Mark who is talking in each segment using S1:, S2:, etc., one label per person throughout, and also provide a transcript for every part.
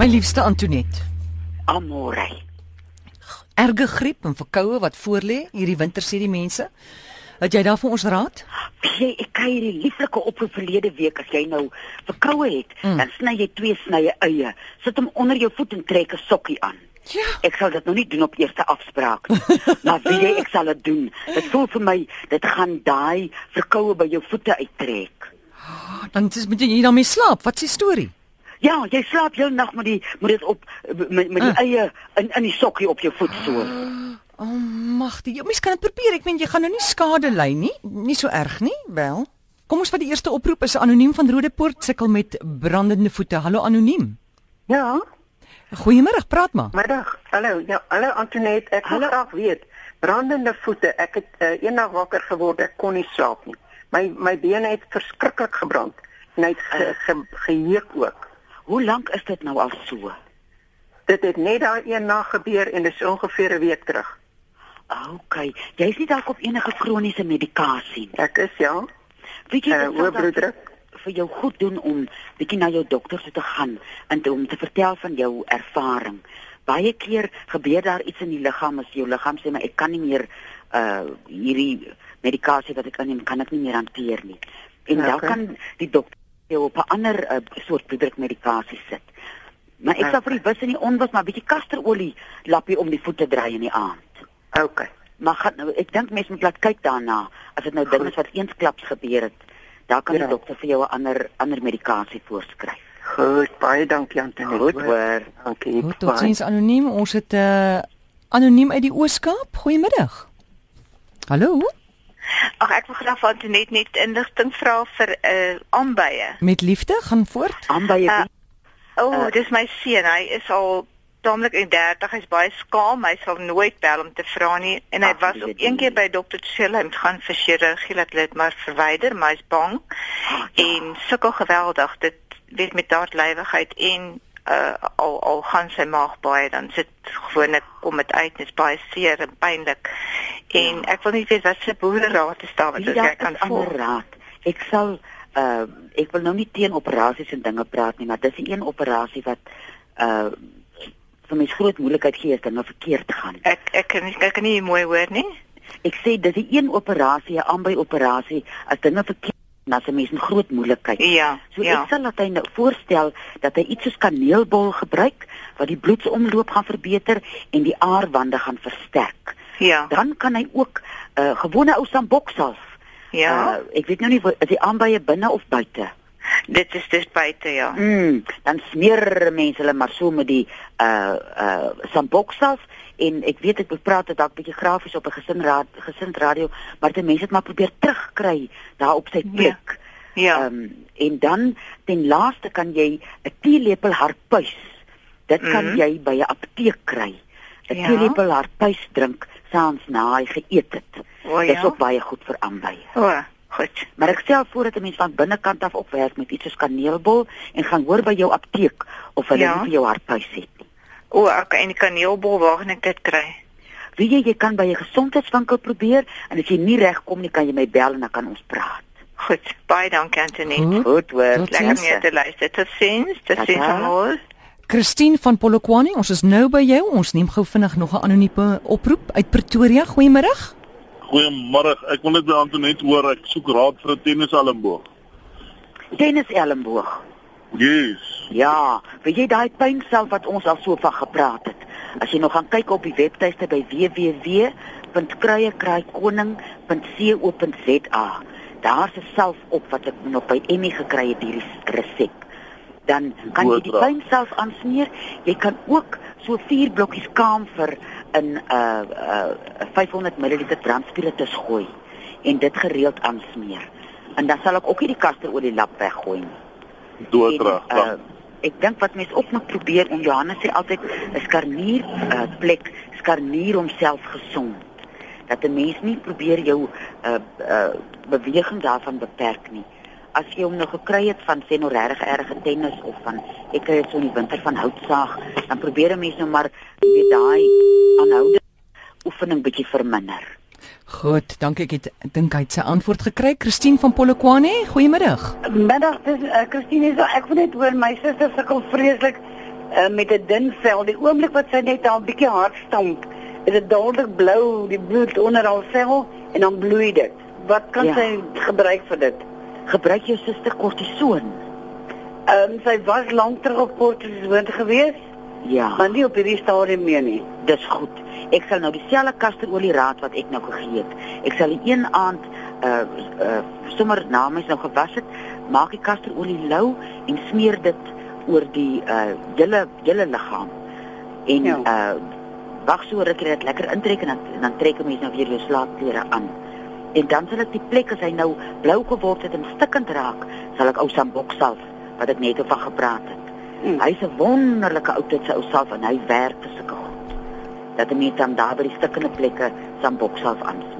S1: My liefste Antoinette.
S2: Amore.
S1: Erge griep en verkoue wat voorlê hierdie winter sê die mense. Het jy daar vir ons raad?
S2: Jy ek kry hierdie lieflike oproep verlede week as jy nou verkoue het, mm. dan sny jy twee snye eie, sit hom onder jou voet en trek 'n sokkie aan.
S1: Ja.
S2: Ek sal dit nou nie doen op eerste afspraak nie. maar wie jy ek sal dit doen. Dit voel vir my dit gaan daai verkoue by jou voete uittrek.
S1: Dan is moet jy daarmee slaap. Wat is die storie?
S2: Ja, jy slaap heel nag met die met dit op met, met die uh. eie in in die sokkie op jou voet so.
S1: O, oh, magtig. Jy mens kan dit probeer. Ek meen jy gaan nou nie skade ly nie. Nie so erg nie. Wel. Kom ons vat die eerste oproep. Is anoniem van Rodepoort sukkel met brandende voete. Hallo anoniem.
S3: Ja.
S1: Goeiemôre, praat maar.
S3: Middag. Hallo. Ja, hallo Antoinette. Ek wil graag weet. Brandende voete. Ek het uh, eendag wakker geword. Ek kon nie slaap nie. My my bene het verskriklik gebrand. Net ge, ge, geheuk ook.
S2: Hoe lank is dit nou al so?
S3: Dit het net daai een nag gebeur en dit is ongeveer 'n week terug.
S2: OK. Jy's nie dalk op enige kroniese medikasie nie.
S3: Ek is ja.
S2: Weet jy
S3: Uh,
S2: wat
S3: hoë bloeddruk.
S2: vir jou goed doen om bietjie na jou dokter toe te gaan en te, om te vertel van jou ervaring. Baie keer gebeur daar iets in die liggaam as jou liggaam sê maar ek kan nie meer uh hierdie medikasie wat ek inneem kan ek nie meer hanteer nie. En
S3: Ja,
S2: dan kan die dokter jou op 'n ander uh, soort bloeddrukmedikasie sit. Maar ek
S3: Ja,
S2: sal vir die wis in die onwas maar bietjie kasterolie lappie om die voete draai in die aand.
S3: OK.
S2: Maar gaan nou ek dink mense moet laat kyk daarna as dit nou dinge is wat eensklaps gebeur het. Daar kan
S3: Ja.
S2: die dokter vir jou 'n ander ander medikasie voorskryf.
S3: Goed, baie dankie Antoinette.
S2: Goed hoor.
S3: Dankie.
S1: Goed, tot sins anoniem. Ons het 'n uh, anoniem uit die Ooskaap. Goeiemiddag. Hallo.
S4: Ag ek wil graag van Antoinette net inligting vra vir 'n uh, aanbye.
S1: Met liefde gaan voort.
S2: Aanbye
S4: Uh, O, oh,
S2: Uh,
S4: dis my seun. Hy is al taamlik in 30. Hy's baie skaam. Hy sal nooit bel om te vra nie en hy
S2: Ag,
S4: was op een keer by dokter Schellheim gaan vir chirurgie laat hulle dit maar verwyder, maar hy's bang
S2: Ah, ja.
S4: en sukkel geweldig. Dit weet met daardlywigheid en uh, al al gaan sy maag baie dan sit gewoonlik kom dit uit is baie seer en pynlik. En ek wil nie weet wat se boereraad is daar wat
S2: Wie
S4: ek kan
S2: is ander
S4: volg.
S2: raad. Ek sal uh ek wil nou nie teen operasies en dinge praat nie, maar dis 'n een operasie wat uh vir my groot moeilikheid gee as dinge verkeerd gaan.
S4: Ek ek kan nie ek kan nie mooi hoor nie.
S2: Ek sê dis 'n een operasie, 'n aanby operasie as dinge verkeerd gaan, as 'n mens 'n groot moeilikheid.
S4: Ja,
S2: So
S4: ja.
S2: ek sal dat hy nou voorstel dat hy iets soos kaneelbol gebruik wat die bloedsomloop gaan verbeter en die aarwande gaan versterk.
S4: Ja.
S2: Dan kan hy ook 'n uh, gewone ou samboksalf.
S4: Ja.
S2: Uh, ek weet nou nie is die aanbye binne of buite.
S4: Dit is dis buite ja.
S2: Mm, dan smeer mense hulle maar so met die uh uh samboksalf en ek weet ek praat dit dalk bietjie grafies op 'n gesinraad gesinsradio, maar die mense het maar probeer terugkry daar op sy plek.
S4: Ja.
S2: Ehm um, en dan ten laaste kan jy 'n teelepel harpuis. Dit kan
S4: Mhm.
S2: jy by 'n apteek kry. 'n
S4: Ja.
S2: Teelepel harpuis drink saans na hy geëet het.
S4: O
S2: Dis
S4: ja.
S2: ook baie goed vir aanbye.
S4: O, goed.
S2: Maar ek stel voor dat 'n mens van binnekant af opwerk met iets soos kaneelbol en gaan hoor by jou apteek of hulle
S4: Ja.
S2: vir jou hartpuis het nie.
S4: O, ek en die kaneelbol waar kan ek dit kry?
S2: Wie jy jy kan by 'n gesondheidswinkel probeer en as jy nie regkom nie kan jy my bel en dan kan ons praat.
S4: Goed. Baie dankie Antoinette.
S1: Goed.
S2: Hoor.
S1: Tot
S4: Lekker
S1: ziens.
S4: om jou te luister. Tot sins. Tot sins almal.
S1: Christine van Polokwane, ons is nou by jou. Ons neem gou vinnig nog 'n anonieme oproep uit Pretoria. Goeiemôre.
S5: Goeiemôre. Ek wil net by Antoinette hoor. Ek soek raad vir 'n tenniselmboog.
S2: Tennis elmboog.
S5: Yes.
S2: Ja, weet jy daai pynself wat ons al so van gepraat het. As jy nog gaan kyk op die webtuiste by www.kruiekraaikoning.co.za, daar's 'n self op wat ek nog by Emmy gekry het hierdie resep. Dan kan jy die
S5: raad.
S2: pynself aansmeer. Jy kan ook so 4 blokkies kamfer in 'n uh, uh, 500 ml brandspiritus gooi en dit gereeld aansmeer. En dan sal ek ook nie die kasterolie lap weggooi.
S5: Doodreg.
S2: En, uh, ek dink wat mense ook moet probeer om Johannes sê altyd 'n skarnier uh, plek skarnier homself gesond. Dat 'n mens nie probeer jou uh, uh, beweging daarvan beperk nie. As jy hom nou gekry het van sê nou regtig erge tennis of van ek kry dit so in die winter van houtsaag, dan probeer 'n mens nou maar jy weet daai aanhoudende oefening bietjie verminder.
S1: Goed, dankie. Ek het dink hy het sy antwoord gekry. Christine van Polokwane, goeiemiddag.
S3: Middag, dis uh, Christine, so ek wil net hoor my suster sukkel vreeslik
S6: uh, met 'n dun vel. Die oomblik wat sy net al 'n bietjie hard stamp, is dit dadelik blou, die bloed onder haar vel en dan bloei dit. Wat kan
S2: Ja.
S6: sy gebruik vir dit?
S2: Gebruik jou suster kortison.
S6: Ehm um, sy was lank terug op kortison gewees,
S2: Ja.
S6: maar nie op hierdie stadium meer nie.
S2: Dis goed. Ek sal nou dieselfde kasterolie raad wat ek nou gegee het. Ek sal die een aand uh uh sommer na my nou gewas het, maak die kasterolie lou en smeer dit oor die uh hele hele liggaam. En
S6: Ja.
S2: uh wag so rukkie dat lekker intrek en dan dan trek 'n mens nou weer jou slaapklere aan. En dan sal ek die plek as hy nou blou geword het en stikkend raak, sal ek ou sambok salf wat ek net oor gepraat het.
S6: Mm.
S2: Hy's 'n wonderlike ou tydse ou salf en hy werk vir sulke goed. Dat 'n mens dan daar by die stikkende plekke sambok salf aansmeer.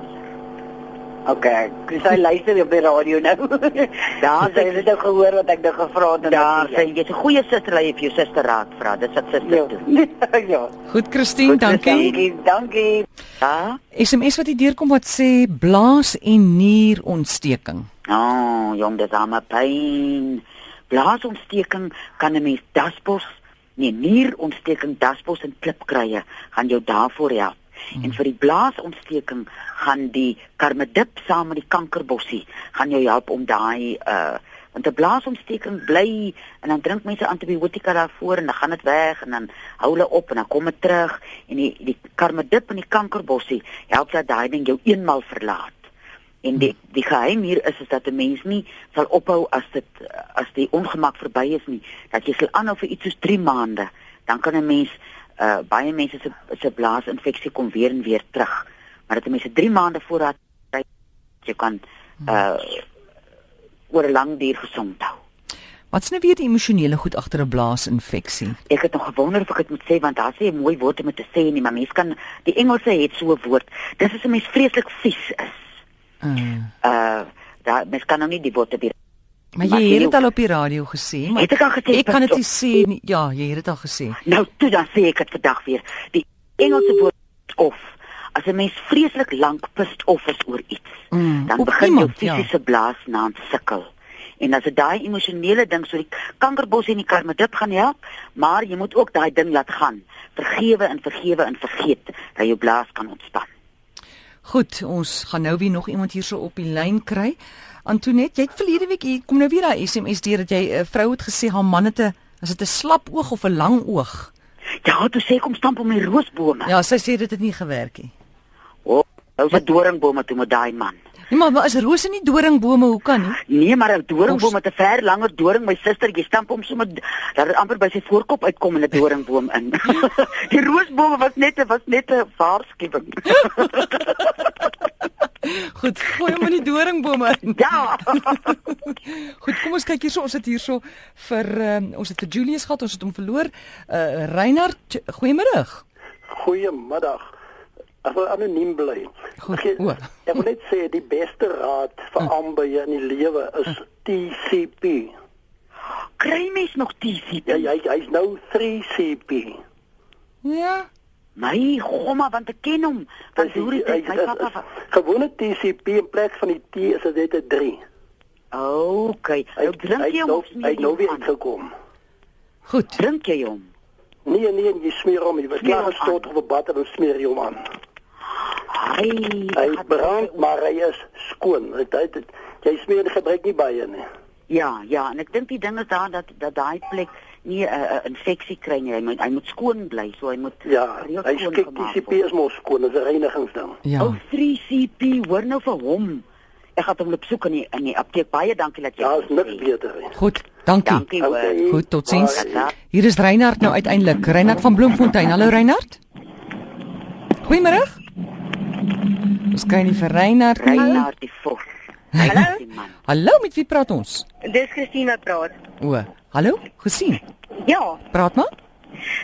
S6: Okay, dis hy luister op die radio nou.
S2: Daar
S6: sy het nou gehoor wat ek nou gevra het en
S2: Daar sê jy's 'n goeie suster, jy vir jou suster raad vra. Dis wat susters
S6: Ja.
S2: doen.
S6: ja.
S1: Goed Christine, dankie.
S6: Dankie, dankie.
S2: Ja.
S1: SMS wat hier deurkom wat sê blaas en nierontsteking.
S2: Oh, jong, dis aan my pyn. Blaasontsteking kan 'n mens daspos, nee, nierontsteking, daspos en klipkrye gaan jou daarvoor help. Hmm. En vir die blaasontsteking gaan die karmedip saam met die kankerbossie gaan jou help om daai uh want 'n blaasontsteking bly en dan drink mense antibiotika daarvoor en dan gaan dit weg en dan hou hulle op en dan kom dit terug en die die karmedip en die kankerbossie help dat daai ding jou eenmal verlaat. En die die geheim hier is is dat 'n mens nie sal ophou as dit as die ongemak verby is nie. Dat jy sal aanhou vir iets soos 3 maande, dan kan 'n mens uh baie mense se se blaasinfeksie kom weer en weer terug. Maar dat 'n mens 'n 3 maande voorraad kry, jy kan uh oor 'n lang duur gesond hou.
S1: Wat's nou weer die emosionele goed agter 'n blaasinfeksie?
S2: Ek het nog gewonder of ek dit moet sê want daar sê 'n mooi woord om dit te sê nie, maar mense kan die Engelse het so 'n woord. Dis as 'n mens vreeslik vies is.
S1: Uh,
S2: Uh daar mens kan nou nie die op die
S1: maar jy het dit al op die radio gesê, maar
S2: Het ek al gesê,
S1: Ek kan dit nie sê nie. Ja, jy het dit al gesê.
S2: Nou toe dan sê ek dit vandag weer. Die Engelse woord of as 'n mens vreeslik lank pissed off is oor iets,
S1: Mm,
S2: dan begin
S1: iemand,
S2: jou
S1: ja.
S2: fisiese blaas naam sukkel. En as dit daai emosionele ding so die kankerbos en die karmedip gaan help, maar jy moet ook daai ding laat gaan. Vergewe en vergewe en vergeet dat jou blaas kan ontspan.
S1: Goed, ons gaan nou weer nog iemand hierso op die lyn kry. Antoinette, jy het verlede week hier kom nou weer daai SMS deur dat jy 'n vrou het gesê haar man het 'n as dit 'n slap oog of 'n lang oog.
S2: Ja, toe sê kom stamp om die roosbome. Ja.
S1: Ja, sy sê dit het nie gewerk nie.
S2: O, oh, ou se doringbome toe met daai man.
S1: Nee, maar, maar is rose nie doringbome, hoe kan nie?
S2: Nee, maar 'n doringboom met 'n ver langer doring, my suster, jy stamp hom sommer dat dit amper by sy voorkop uitkom in 'n doringboom in. die roosbome was net was net 'n waarskuwing.
S1: Goed, gooi hom in die doringbome in.
S2: ja.
S1: Goed, kom ons kyk hierso, ons het hierso vir um, ons het vir Julius gehad, ons het hom verloor. Uh Reinhard, goeiemôre.
S7: Goeiemiddag. Ek wil anoniem bly.
S1: Goed,
S7: Ek,
S1: o.
S7: ek wil net sê die beste raad vir
S1: Hm.
S7: aanbye in die lewe is TCP.
S2: Kry mens nog TCP?
S7: Ja, hy hy's nou 3CP.
S1: Ja.
S2: My gomma want ek ken hom. Van hoe dit my pappa. was-
S7: Gewone TCP in plek van die T is dit 'n 3.
S2: Okay. Nou drink jy hom
S7: nou,
S2: of
S7: hy nou weer
S2: hom aan?
S7: gekom.
S1: Goed.
S2: Drink jy hom?
S7: Nee nee, jy smeer hom, jy was klaar
S2: hom
S7: gestort op 'n bad en dan smeer jy hom aan.
S2: Hy
S7: Hy brand, maar hy is skoon. Hy, dit jy smeer gebruik nie baie nie.
S2: Ja, ja, en ek dink die ding is daar dat dat daai plek nie 'n uh, uh, infeksie kry nie. Hy moet hy moet skoon bly, so hy moet
S7: Ja, hy kyk
S2: gemaak
S7: TCP
S2: word.
S7: is mos skoon, dis 'n reinigingsding.
S1: Ja.
S2: O, 3CP, hoor nou vir hom. Ek gaan hom loop soek in die in die apteek. Baie dankie dat jy
S7: Daar
S2: dit
S7: is niks beter nie.
S1: Goed, dankie.
S2: Dankie.
S7: Okay.
S1: Goed, totsiens.
S7: Bye.
S1: Hier is Reinhard nou uiteindelik. Reinhard van Bloemfontein. Hallo Reinhard. Goeiemôre. Ons kry nie vir Reinhard nie.
S2: Reinaard die Vos. Hallo.
S1: Hallo, met wie praat ons?
S8: Dis Christine wat praat.
S1: O, hallo, gesien.
S8: Ja,
S1: Praat maar.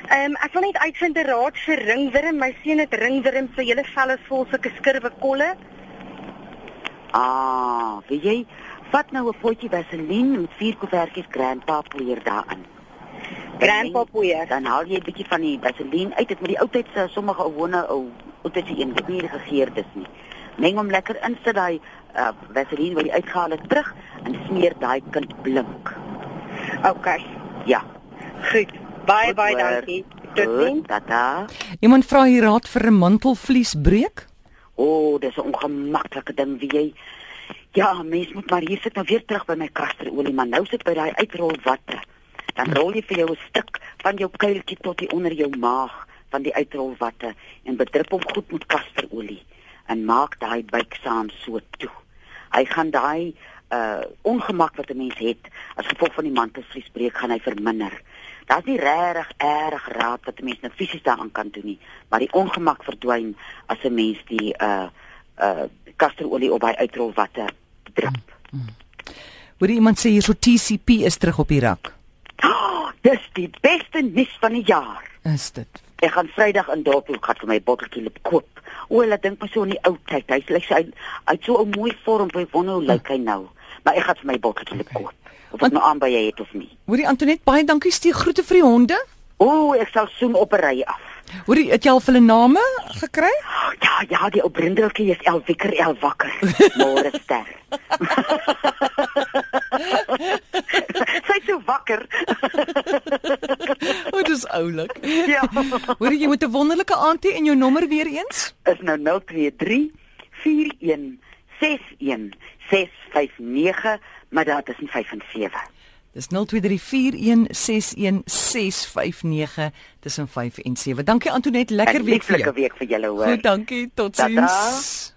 S8: ehm um, ek wil net uitvind 'n raad vir ringwurm. My seun het ringwurm, sy hele vel is vol sulke skurwe kolle.
S2: Ah, weet jy, vat nou 'n potjie vaseline met vier koevertjies grandpa poeier daarin.
S8: Grandpa poeier.
S2: Dan haal jy 'n bietjie van die vaseline uit. Dit met die ou tyd se sommige gewone ou ou tyd se een wat nie gegeurd is nie. Meng hom lekker in, sit daai uh, vaseline wat jy uitgehaal het terug en smeer daai kind blink.
S8: Okay.
S2: Ja.
S8: Goed. Baie
S2: Goed
S8: baie dankie.
S2: Goed,
S8: Totsiens.
S2: Tata.
S1: Iemand vra hier raad vir 'n mantelvliesbreek.
S2: O, oh, dis 'n ongemaklike ding wie jy Ja, mens moet maar hier sit nou weer terug by my kasterolie, maar nou sit by daai uitrolwatte. Dan rol jy vir jou 'n stuk van jou kuiltjie tot hier onder jou maag van die uitrolwatte en bedrup hom goed met kasterolie en maak daai buiksaam so toe. Hy gaan daai uh ongemak wat 'n mens het as gevolg van die mantelvliesbreek gaan hy verminder. Daar's nie regtig erg raad wat 'n mens nou fisies daaraan kan doen nie, maar die ongemak verdwyn as 'n mens die uh uh kasterolie op daai uitrolwatte drup.
S1: Hoor jy iemand sê hier so TCP is terug op die rak.
S2: Dis die beste nuus van die jaar.
S1: Is dit?
S2: Ek gaan Vrydag in Dorpel gaan vir my botteltjie loop koop. O, hulle dink my so in die ou tyd. Hy's lyk hy hy't so 'n mooi vorm, ek wonder hoe lyk hy nou. Maar ek gaan vir my botteltjie loop koop. Of ek nou aan by jy het of nie.
S1: Hoor jy Antoinette baie dankie stuur groete vir die honde.
S2: O, ek sal soen op 'n ry af.
S1: Hoor jy het jy al hulle name gekry?
S2: Ja, ja, die ou brindeltjie is El Wikker El Wakker. Môre ster. Sy's so wakker.
S1: O, dis oulik.
S2: ja.
S1: Hoor jy moet 'n wonderlike aand hê en jou nommer weer eens?
S2: Is nou 023 41 61 659, maar dit is nie 5 en 7.
S1: Dis 0234161659 tussen 5 en 7. Dankie Antoinette, lekker week vir jou.
S2: week vir julle hoor.
S1: Goed, dankie. Totsiens.
S2: Tada.